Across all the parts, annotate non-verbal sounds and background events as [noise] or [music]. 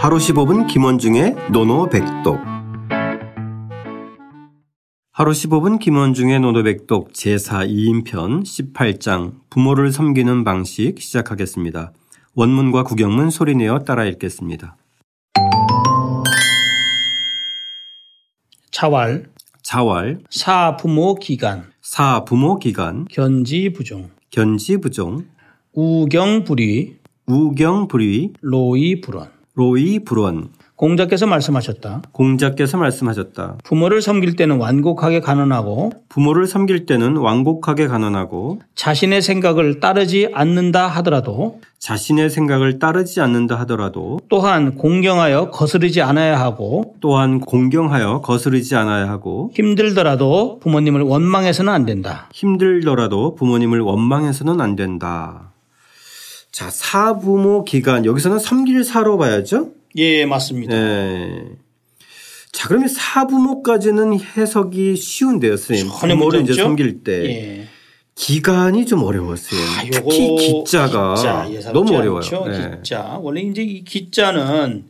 하루 15분 김원중의 노노백독 하루 15분 김원중의 노노백독 제4 2인편 18장 부모를 섬기는 방식 시작하겠습니다. 원문과 구경문 소리내어 따라 읽겠습니다. 자왈, 자왈, 사부모 기간, 사부모 기간, 견지 부종, 견지 부종, 우경 불위, 우경 불위, 로이 불원. 로이불원, 공자께서 말씀하셨다. 공자께서 말씀하셨다. 부모를 섬길 때는 완곡하게 간언하고 부모를 섬길 때는 완곡하게 간언하고 자신의 생각을 따르지 않는다 하더라도 자신의 생각을 따르지 않는다 하더라도 또한 공경하여 거스르지 않아야 하고 또한 공경하여 거스르지 않아야 하고 힘들더라도 부모님을 원망해서는 안 된다. 힘들더라도 부모님을 원망해서는 안 된다. 자, 사부모 기간 여기서는 섬길 사로 봐야죠. 예, 맞습니다. 네. 자, 그러면 사부모까지는 해석이 쉬운데요, 선생님. 부모를 이제? 섬길 때 예. 기간이 좀 어려웠어요. 아, 특히 기자가 기자, 예사롭지 너무 어려워요. 네. 기자. 원래 이제 이 기자는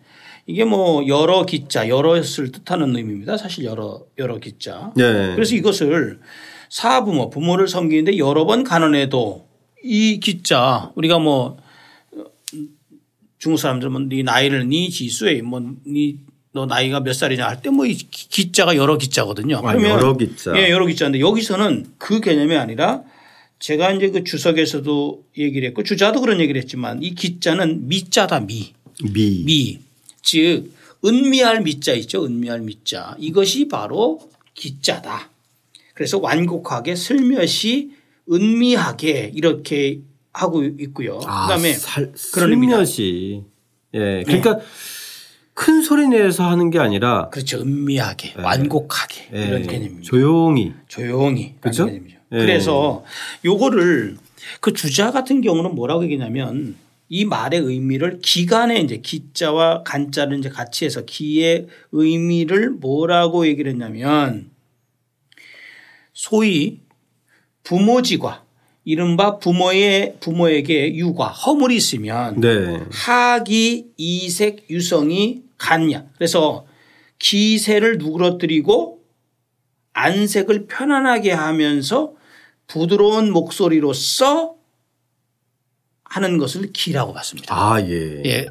이게 뭐 여러 기자, 여럿을 뜻하는 의미입니다. 사실 여러 여러 기자. 네. 그래서 이것을 사부모, 부모를 섬기는데 여러 번 간언해도 이 기자 우리가 뭐 중국 사람들 뭐네 나이를 네 지수에 뭐네너 나이가 몇 살이냐 할 때 뭐 이 기자가 여러 기자거든요. 아, 여러 기자. 예, 여러 기자인데 여기서는 그 개념이 아니라 제가 이제 그 주석에서도 얘기를 했고 주자도 그런 얘기를 했지만 이 기자는 미자다 미. 미. 미. 즉 은미할 미자 있죠. 은미할 미자. 이것이 바로 기자다. 그래서 완곡하게 슬며시 은미하게 이렇게 하고 있고요. 그다음에 아, 살, 그런 의미다. 슬며시. 예. 그러니까 큰 소리 내서 하는 게 아니라 그렇죠. 은미하게 완곡하게 예, 이런 개념입니다. 조용히. 조용히 그죠? 하는 개념이죠. 예. 그래서 요거를 그 주자 같은 경우는 뭐라고 얘기냐면 이 말의 의미를 기간에 이제 기자와 간자를 이제 같이 해서 기의 의미를 뭐라고 얘기를 했냐면 소위 부모지과 이른바 부모의 부모에게 유과 허물이 있으면 네. 하기 이색 유성이 같냐. 그래서 기세를 누그러뜨리고 안색을 편안하게 하면서 부드러운 목소리로써 하는 것을 기라고 봤습니다. 아, 예. 예.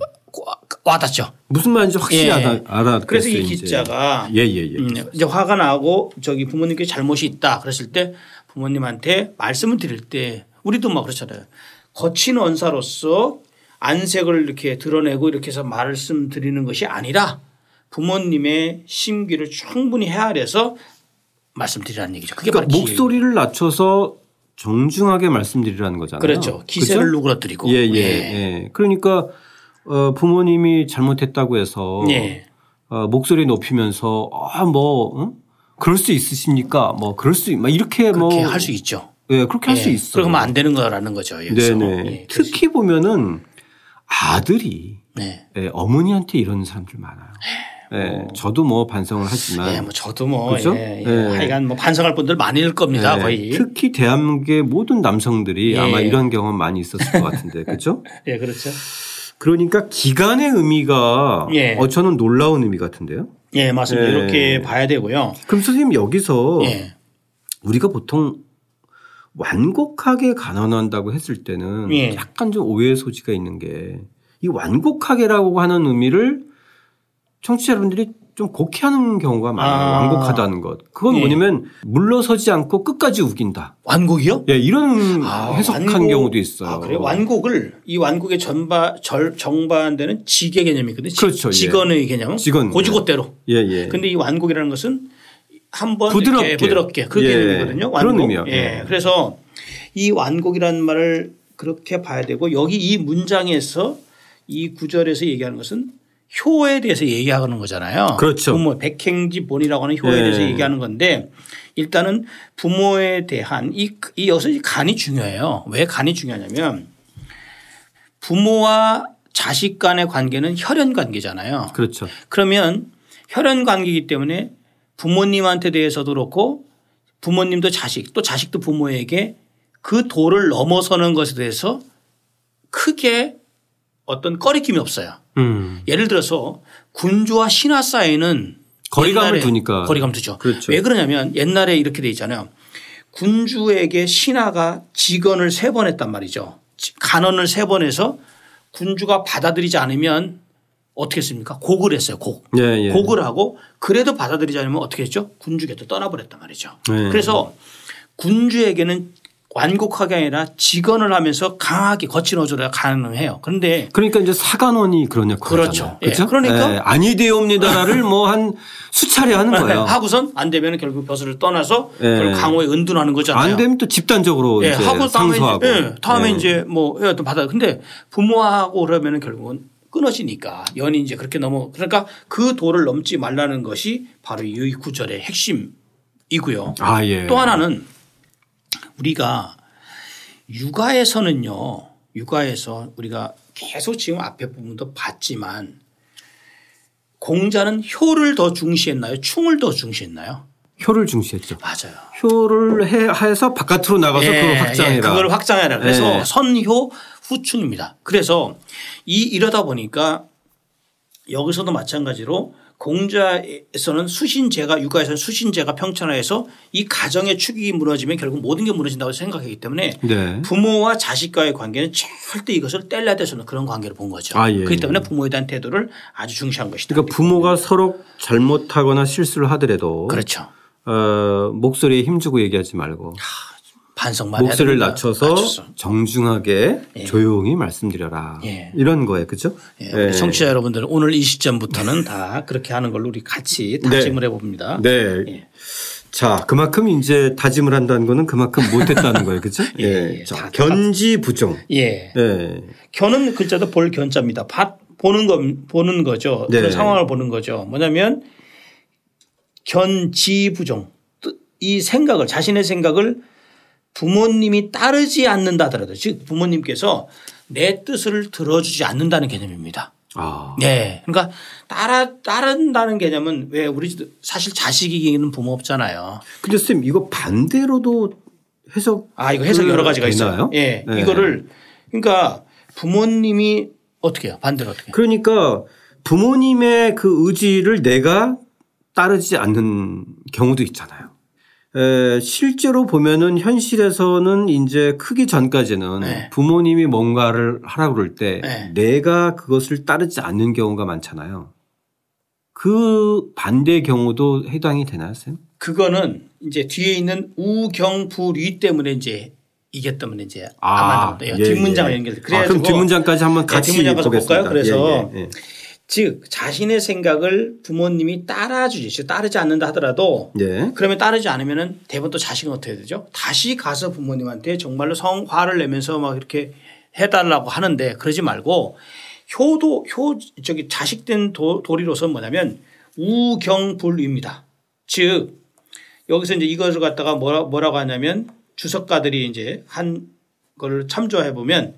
와닿죠. 무슨 말인지 확실히 예. 알아. 그래서 이 기자가 예, 예, 예. 음, 이제 화가 나고 저기 부모님께 잘못이 있다 그랬을 때 부모님한테 말씀을 드릴 때 우리도 막 그렇잖아요. 거친 언사로서 안색을 이렇게 드러내고 이렇게 해서 말씀 드리는 것이 아니라 부모님의 심기를 충분히 헤아려서 말씀드리라는 얘기죠. 그게 그러니까 목소리를 낮춰서 정중하게 말씀드리라는 거잖아요. 그렇죠. 기세를 그죠? 누그러뜨리고. 예, 예, 예. 그러니까 어, 부모님이 잘못했다고 해서 예. 어, 목소리 높이면서 아, 뭐 응? 그럴 수 있으십니까? 뭐 그럴 수 막 이렇게 뭐 그렇게 할 수 있죠. 예, 그렇게 할수 예. 있어요. 그러면 안 되는 거라는 거죠. 여기서. 네네. 예. 특히 보면은 아들이 네. 예, 어머니한테 이러는 사람들 많아요. 예, 저도 뭐 반성을 하지만 예, 뭐 저도 뭐 그죠? 예, 예. 예. 하여간 뭐 반성할 분들 많을 겁니다. 예, 거의. 특히 대한민국의 모든 남성들이 예. 아마 이런 경험 많이 있었을 것 같은데 그렇죠? [laughs] 예, 그렇죠. 그러니까 기간의 의미가 예. 어, 저는 놀라운 의미 같은데요. 예, 맞습니다. 예. 이렇게 봐야 되고요. 그럼 선생님 여기서 예. 우리가 보통 완곡하게 간언한다고 했을 때는 예. 약간 좀 오해의 소지가 있는 게 이 완곡하게라고 하는 의미를 청취자 여러분들이 좀 곡해하는 경우가 많아요. 아. 완곡하다는 것. 그건 예. 뭐냐면 물러서지 않고 끝까지 우긴다. 완곡이요? 예, 이런 아, 해석한 완곡. 경우도 있어요. 아, 그래요? 완곡을 이 완곡의 전바 절 정반대는 지계 개념이거든요. 지- 그렇죠. 예. 직언의 개념. 직언. 고지고대로. 예, 예. 근데 이 완곡이라는 것은 한번 부드럽게. 부드럽게 그 예. 개념이거든요. 그런 완곡. 의미요. 예. 예. 그래서 이 완곡이라는 말을 그렇게 봐야 되고 여기 이 문장에서 이 구절에서 얘기하는 것은 효에 대해서 얘기하는 거잖아요. 그렇죠. 부모 백행지 본이라고 하는 효에 예. 대해서 얘기하는 건데 일단은 부모에 대한 이, 이 여기서 이 간이 중요해요. 왜 간이 중요하냐면 부모와 자식 간의 관계는 혈연 관계잖아요. 그렇죠. 그러면 혈연 관계이기 때문에 부모님한테 대해서도 그렇고 부모님도 자식 또 자식도 부모에게 그 도를 넘어서는 것에 대해서 크게 어떤 꺼리낌이 없어요. 음. 예를 들어서 군주와 신하 사이는 거리감을 두니까. 거리감 두죠. 그렇죠. 왜 그러냐면 옛날에 이렇게 돼 있잖아요. 군주에게 신하가 직언을 세 번 했단 말이죠. 간언을 세 번 해서 군주가 받아들이지 않으면 어떻게 했습니까? 곡을 했어요. 곡. 예, 예. 곡을 하고 그래도 받아들이지 않으면 어떻게 했죠? 군주에게 떠나버렸단 말이죠. 네. 그래서 군주에게는 완곡하게 아니라 직언을 하면서 강하게 거친 어조가 가능해요. 그런데 그러니까 이제 사관원이 그런 역할을 그렇죠. 예. 그렇죠? 그러니까 예. 아니 되옵니다를 뭐 한 수차례 하는 거예요. 하고선 안 되면 결국 벼슬을 떠나서 예. 강호에 은둔하는 거잖아요. 안 되면 또 집단적으로 예, 하고 다음에 상소하고. 이제, 예, 다음에 예. 이제 뭐 어떤 받아. 근데 부모하고 그러면은 결국은 끊어지니까 연이 이제 그렇게 넘어 그러니까 그 도를 넘지 말라는 것이 바로 이 구절의 핵심이고요. 아, 예. 또 하나는 우리가 육아에서는요. 육아에서 우리가 계속 지금 앞에 부분도 봤지만 공자는 효를 더 중시했나요? 충을 더 중시했나요? 효를 중시했죠. 맞아요. 효를 해, 해서 바깥으로 나가서 그걸 확장해라. 예, 그걸 확장해라. 그래서 예. 선효 후충입니다. 그래서 이 이러다 보니까 여기서도 마찬가지로 공자에서는 수신제가 육아에서는 수신제가 평천화해서 이 가정의 축이 무너지면 결국 모든 게 무너진다고 생각하기 때문에 네. 부모와 자식과의 관계는 절대 이것을 뗄래야 돼서는 그런 관계를 본 거죠. 아, 예. 그렇기 때문에 부모에 대한 태도를 아주 중시한 것이다. 그러니까 부모가 서로 잘못하거나 실수를 하더라도 그렇죠. 어, 목소리에 힘주고 얘기하지 말고 반성만 목소리를. 낮춰서 낮춰서. 정중하게 조용히 말씀드려라. 예. 이런 거예요. 그렇죠? 예, 우리 청취자 여러분들 오늘 이 시점부터는 다 그렇게 하는 걸로 우리 같이 다짐을 해봅니다. 네. 예. 자, 그만큼 이제 다짐을 한다는 거는 그만큼 못했다는 거예요. 그렇죠? [laughs] 예, 예. 자, 다- 견지 부정. 예. 예. 견은 글자도 볼 견자입니다. 밭 보는 거 보는 거죠. 네. 그런 상황을 보는 거죠. 뭐냐면 견지 부정 뜻- 이 생각을 자신의 생각을 부모님이 따르지 않는다 하더라도 즉 부모님께서 내 뜻을 들어주지 않는다는 개념입니다. 아. 네. 그러니까 따라 따른다는 개념은 왜 우리 사실 자식이기는 부모 없잖아요. 근데 선생님 이거 반대로도 해석 아, 이거 해석 여러 가지가 있어요. 예. 네. 이거를 그러니까 부모님이 어떻게 해요? 반대로 어떻게 해요? 그러니까 부모님의 그 의지를 내가 따르지 않는 경우도 있잖아요. 에, 실제로 보면은 현실에서는 이제 크기 전까지는 네. 부모님이 뭔가를 하라고 그럴 때 네. 내가 그것을 따르지 않는 경우가 많잖아요. 그 반대 경우도 해당이 되나요, 쌤? 그거는 이제 뒤에 있는 우경부리 때문에 이제 이게 때문에 이제 아, 아마 예, 예, 뒷문장을 예. 연결. 아, 그래가지고 그럼 뒷문장까지 한번 예, 같이 뒷문장 가서 보겠습니다. 볼까요? 그래서 예, 예, 예. 즉 자신의 생각을 부모님이 따라주지, 즉 따르지 않는다 하더라도 예. 그러면 따르지 않으면은 대부분 또 자식은 어떻게 되죠? 다시 가서 부모님한테 정말로 성 화를 내면서 막 이렇게 해달라고 하는데 그러지 말고 효도 효 저기 자식된 도, 도리로서 뭐냐면 우경불입니다. 즉 여기서 이제 이것을 갖다가 뭐라, 뭐라고 하냐면 주석가들이 이제 한 거를 참조해 보면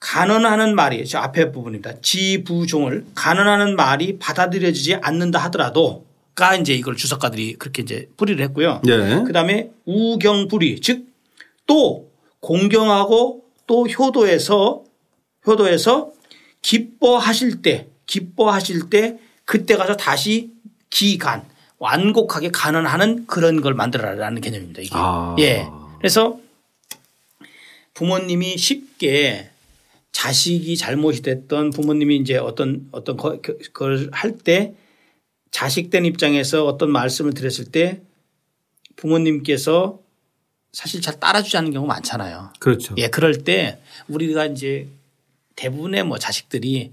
간언하는 말이 저 앞에 부분입니다. 지부종을 간언하는 말이 받아들여지지 않는다 하더라도 가 이제 이걸 주석가들이 그렇게 이제 뿌리를 했고요. 예. 그다음에 우경불이 즉 또 공경하고 또 효도에서 효도에서 기뻐하실 때 기뻐하실 때 그때 가서 다시 기간 완곡하게 간언하는 그런 걸 만들어라라는 개념입니다. 이게. 아. 예. 그래서 부모님이 쉽게 자식이 잘못이 됐던 부모님이 이제 어떤 어떤 거- 그- 그걸 할 때 자식된 입장에서 어떤 말씀을 드렸을 때 부모님께서 사실 잘 따라주지 않는 경우가 많잖아요. 그렇죠. 예, 그럴 때 우리가 이제 대부분의 뭐 자식들이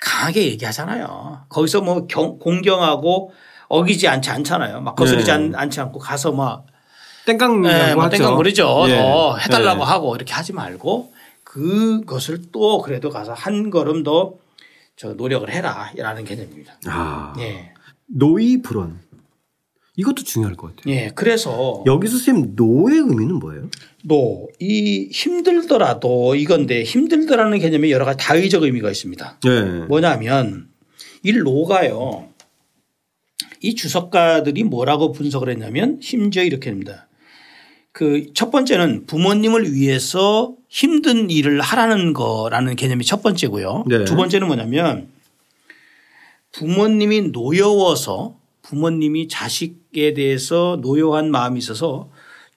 강하게 얘기하잖아요. 거기서 뭐 경- 공경하고 어기지 않지 않잖아요. 막 거스르지 네. 않- 않지 않고 가서 막 땡깡 네, 뭐 하죠. 땡깡 거리죠. 예. 더 해달라고 예. 하고 이렇게 하지 말고 그것을 또 그래도 가서 한 걸음 더 저 노력을 해라라는 개념입니다. 아. 예. 노이 불원. 이것도 중요할 것 같아요. 예. 그래서 여기서 선생님 노의 의미는 뭐예요? 또이 힘들더라도 이건데 힘들더라는 개념이 여러 가지 다의적 의미가 있습니다. 예. 뭐냐면 이 로가요. 이 주석가들이 뭐라고 분석을 했냐면 심지어 이렇게 합니다. 그 첫 번째는 부모님을 위해서 힘든 일을 하라는 거라는 개념이 첫 번째고요. 네. 두 번째는 뭐냐면 부모님이 노여워서 부모님이 자식에 대해서 노여한 마음이 있어서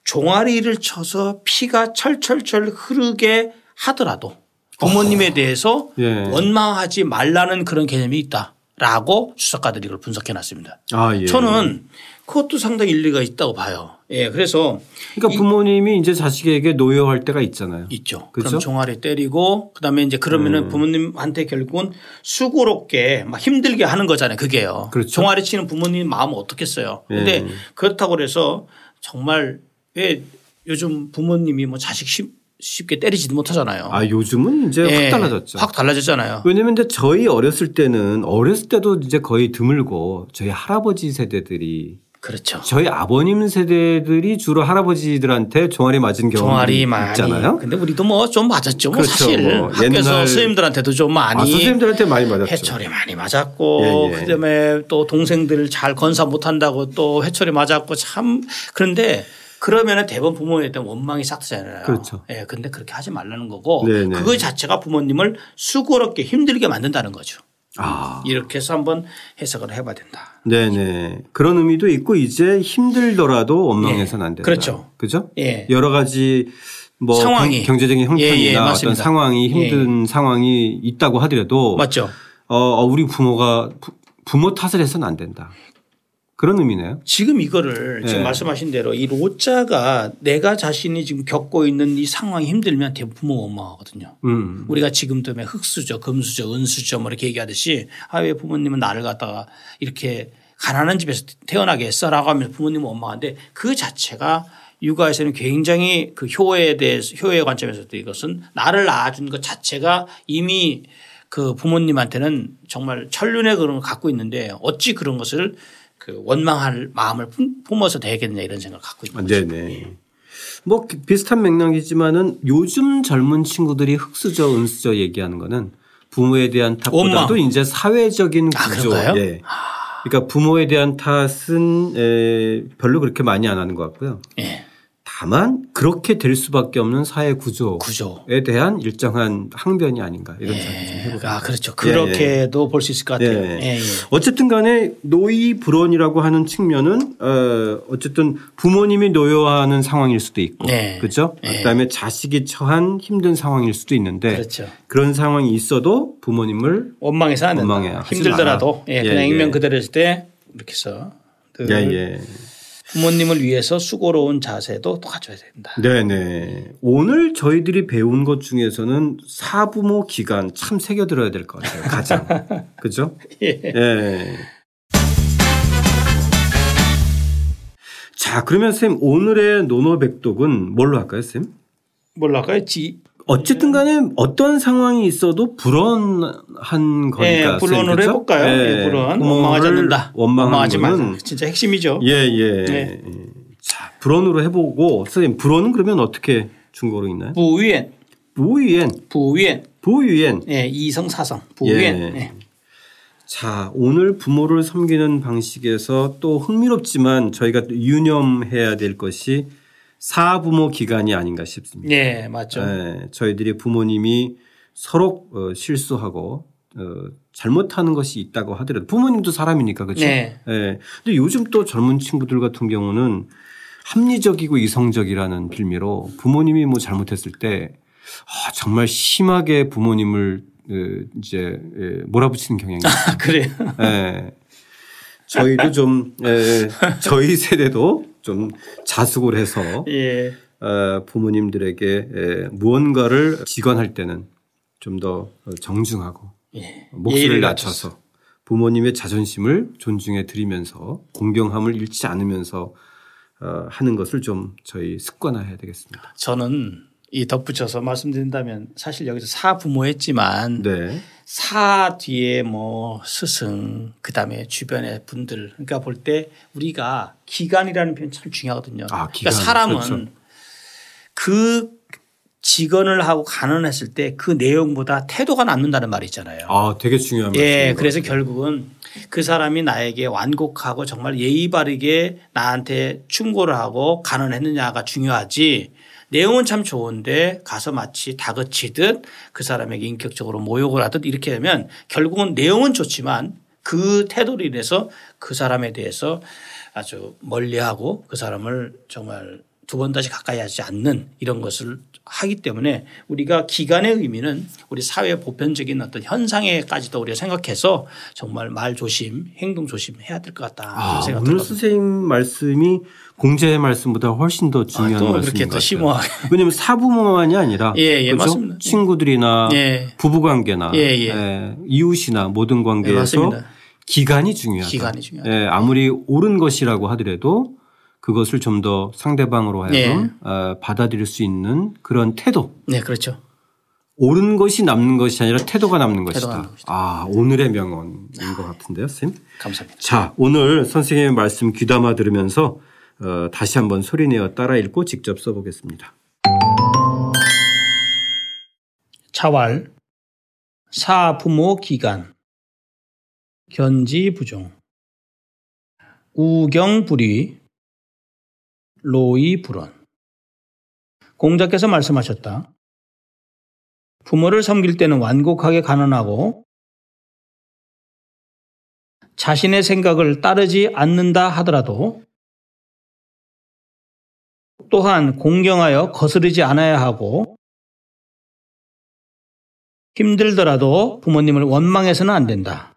종아리를 쳐서 피가 철철철 흐르게 하더라도 부모님에 대해서 예. 원망하지 말라는 그런 개념이 있다라고 주석가들이 이걸 분석해 놨습니다. 아, 예. 저는 그것도 상당히 일리가 있다고 봐요. 예. 그래서 그러니까 부모님이 이제 자식에게 노여할 때가 있잖아요. 있죠. 그죠? 그럼 종아리 때리고 그다음에 이제 그러면은 부모님한테 결국은 수고롭게 막 힘들게 하는 거잖아요. 그게요. 그렇죠. 종아리 치는 부모님 마음은 어떻겠어요. 근데 예. 그렇다고 그래서 정말 왜 요즘 부모님이 뭐 자식 쉽- 쉽게 때리지도 못하잖아요. 아, 요즘은 이제 예. 확 달라졌죠. 확 달라졌잖아요. 왜냐면 이제 저희 어렸을 때는 어렸을 때도 이제 거의 드물고 저희 할아버지 세대들이 그렇죠. 저희 아버님 세대들이 주로 할아버지들한테 종아리 맞은 종아리 많이. 있잖아요. 근데 우리도 뭐 좀 맞았죠. 뭐 그렇죠. 사실 뭐 학교에서 선생님들한테도 좀 많이 아, 선생님들한테 많이 맞았죠. 해초리 많이 맞았고 예, 예. 그다음에 또 동생들 잘 건사 못한다고 또 해초리 맞았고 참 그런데 그러면은 대부분 부모에 대한 원망이 싹 트잖아요. 그렇죠. 예, 근데 그렇게 하지 말라는 거고 네, 네. 그거 자체가 부모님을 수고롭게 힘들게 만든다는 거죠. 아, 이렇게 해서 한번 해석을 해봐야 된다. 네네. 그런 의미도 있고 이제 힘들더라도 원망해서는 안 된다. 그렇죠. 그죠? 예. 여러 가지 뭐 상황이. 경- 경제적인 형편이나 예, 예, 어떤. 상황이 힘든 상황이 있다고 하더라도 맞죠? 어, 어, 우리 부모가 부, 부모 탓을 해서는 안 된다. 그런 의미네요. 지금 이거를 지금 네. 말씀하신 대로 이 로자가 내가 자신이 지금 겪고 있는 이 상황이 힘들면 대부분 부모 원망하거든요. 음. 우리가 지금도 왜 흑수저, 금수저, 은수저 뭐 이렇게 얘기하듯이 아왜 부모님은 나를 갖다가 이렇게 가난한 집에서 태어나게 했어라고 하면 부모님은 원망한데 그 자체가 육아에서는 굉장히 그 효에 대해서 효의 관점에서도 이것은 나를 낳아준 것 자체가 이미 그 부모님한테는 정말 천륜의 그런 걸 갖고 있는데 어찌 그런 것을 그 원망할 마음을 품- 품어서 되겠냐 이런 생각을 갖고 있는 아, 거죠. 네네. 뭐 비슷한 맥락이지만은 요즘 젊은 친구들이 흑수저, 은수저 얘기하는 거는 부모에 대한 탓보다도 원망. 이제 사회적인 아, 구조. 그런가요? 예. 그러니까 부모에 대한 탓은 에, 별로 그렇게 많이 안 하는 것 같고요. 예. 다만 그렇게 될 수밖에 없는 사회 구조에 구조. 대한 일정한 항변이 아닌가 이런 생각이 좀 해보고. 아, 그렇죠. 그렇게도 볼 수 있을 것 같아요. 네. 예, 예. 어쨌든 간에 노이 불원이라고 하는 측면은 어 어쨌든 부모님이 노여워하는 상황일 수도 있고 네. 그렇죠. 네. 그다음에 자식이 처한 힘든 상황일 수도 있는데 그렇죠. 런 상황이 있어도 부모님을 원망해서 안 된다. 원망해야 하지 힘들더라도. 예, 그냥 예, 익명 예. 그대로 했을 때 이렇게 해서 늘 예, 예. 부모님을 위해서 수고로운 자세도 또 가져야 된다. 네네. 오늘 저희들이 배운 것 중에서는 사부모 기간 참 새겨들어야 될 것 같아요. 가장. [laughs] 그죠? 예. 예. 자, 그러면 쌤, 오늘의 노노백독은 뭘로 할까요, 쌤? 뭘로 할까요? 지, 어쨌든 간에 어떤 상황이 있어도 불언한 거니까. 예, 그죠? 해볼까요? 예, 불론. 부모를 원망하지 않는다. 원망하지. 말자. 진짜 핵심이죠. 예, 예. 네. 예. 자, 불언으로 해보고, 선생님, 불언은 그러면 어떻게 중국어로 있나요? 부위엔, 부유엔, 부위엔, 부유엔. 예, 이성 사성, 부위엔. 예. 예. 자, 오늘 부모를 섬기는 방식에서 또 흥미롭지만 저희가 또 유념해야 될 것이 사부모 기간이 아닌가 싶습니다. 예, 맞죠. 예, 저희들이 부모님이 서로 어, 실수하고 어, 잘못하는 것이 있다고 하더라도 부모님도 사람이니까 그렇죠. 네. 예. 근데 요즘 또 젊은 친구들 같은 경우는 합리적이고 이성적이라는 빌미로 부모님이 뭐 잘못했을 때 아, 정말 심하게 부모님을 어, 이제 예, 몰아붙이는 경향이 있어요. [laughs] 아, 그래요. 예. 저희도 좀 예, 저희 세대도 좀 자숙을 해서 예. 어, 부모님들에게 에, 무언가를 직언할 때는 좀 더 정중하고 예. 목소리를 낮춰서 부모님의 자존심을 존중해 드리면서 공경함을 잃지 않으면서 어, 하는 것을 좀 저희 습관화해야 되겠습니다. 저는 이 덧붙여서 말씀드린다면 사실 여기서 사부모 했지만 네. 사 뒤에 뭐 스승 그다음에 주변의 분들 그러니까 볼 때 우리가 기간이라는 표현 참 중요하거든요. 아, 기간. 그러니까 사람은 그렇죠. 그 직언을 하고 간언했을 때 그 내용보다 태도가 남는다는 말이 있잖아요. 아, 되게 중요한 예, 그래서. 결국은 그 사람이 나에게 완곡하고 정말 예의 바르게 나한테 충고를 하고 간언했느냐가 중요하지 내용은 참 좋은데 가서 마치 다그치듯 그 사람에게 인격적으로 모욕을 하듯 이렇게 되면 결국은 내용은 좋지만 그 태도로 인해서 그 사람에 대해서 아주 멀리하고 그 사람을 정말 두 번 다시 가까이 하지 않는 이런 것을 하기 때문에 우리가 기간의 의미는 우리 사회 보편적인 어떤 현상에까지도 우리가 생각해서 정말 말 조심, 행동 조심 해야 될 것 같다. 아, 오늘 선생님 말씀이 공자의 말씀보다 훨씬 더 중요한 아, 또 말씀인 것또 같아요. 심오하게. 왜냐하면 사부모만이 아니라 [laughs] 예, 예, 그렇죠? 친구들이나 예. 부부관계나 예, 예. 예, 이웃이나 모든 네, 관계에서. 기간이 중요하다. 기간이 중요하다. 예, 아무리 옳은 것이라고 하더라도 그것을 좀 더 상대방으로 하여금 어, 받아들일 수 있는 그런 태도. 네, 그렇죠. 옳은 것이 남는 것이 아니라 태도가 남는 것이다. 남는. 아, 오늘의 명언인 것 같은데요, 선생님. 감사합니다. 자, 오늘 선생님의 말씀 귀담아 들으면서 어, 다시 한번 소리내어 따라 읽고 직접 써보겠습니다. 차왈, 사부모 기간, 견지 부종, 우경불위, 로이불언. 공자께서 말씀하셨다. 부모를 섬길 때는 완곡하게 간언하고 자신의 생각을 따르지 않는다 하더라도 또한 공경하여 거스르지 않아야 하고 힘들더라도 부모님을 원망해서는 안 된다.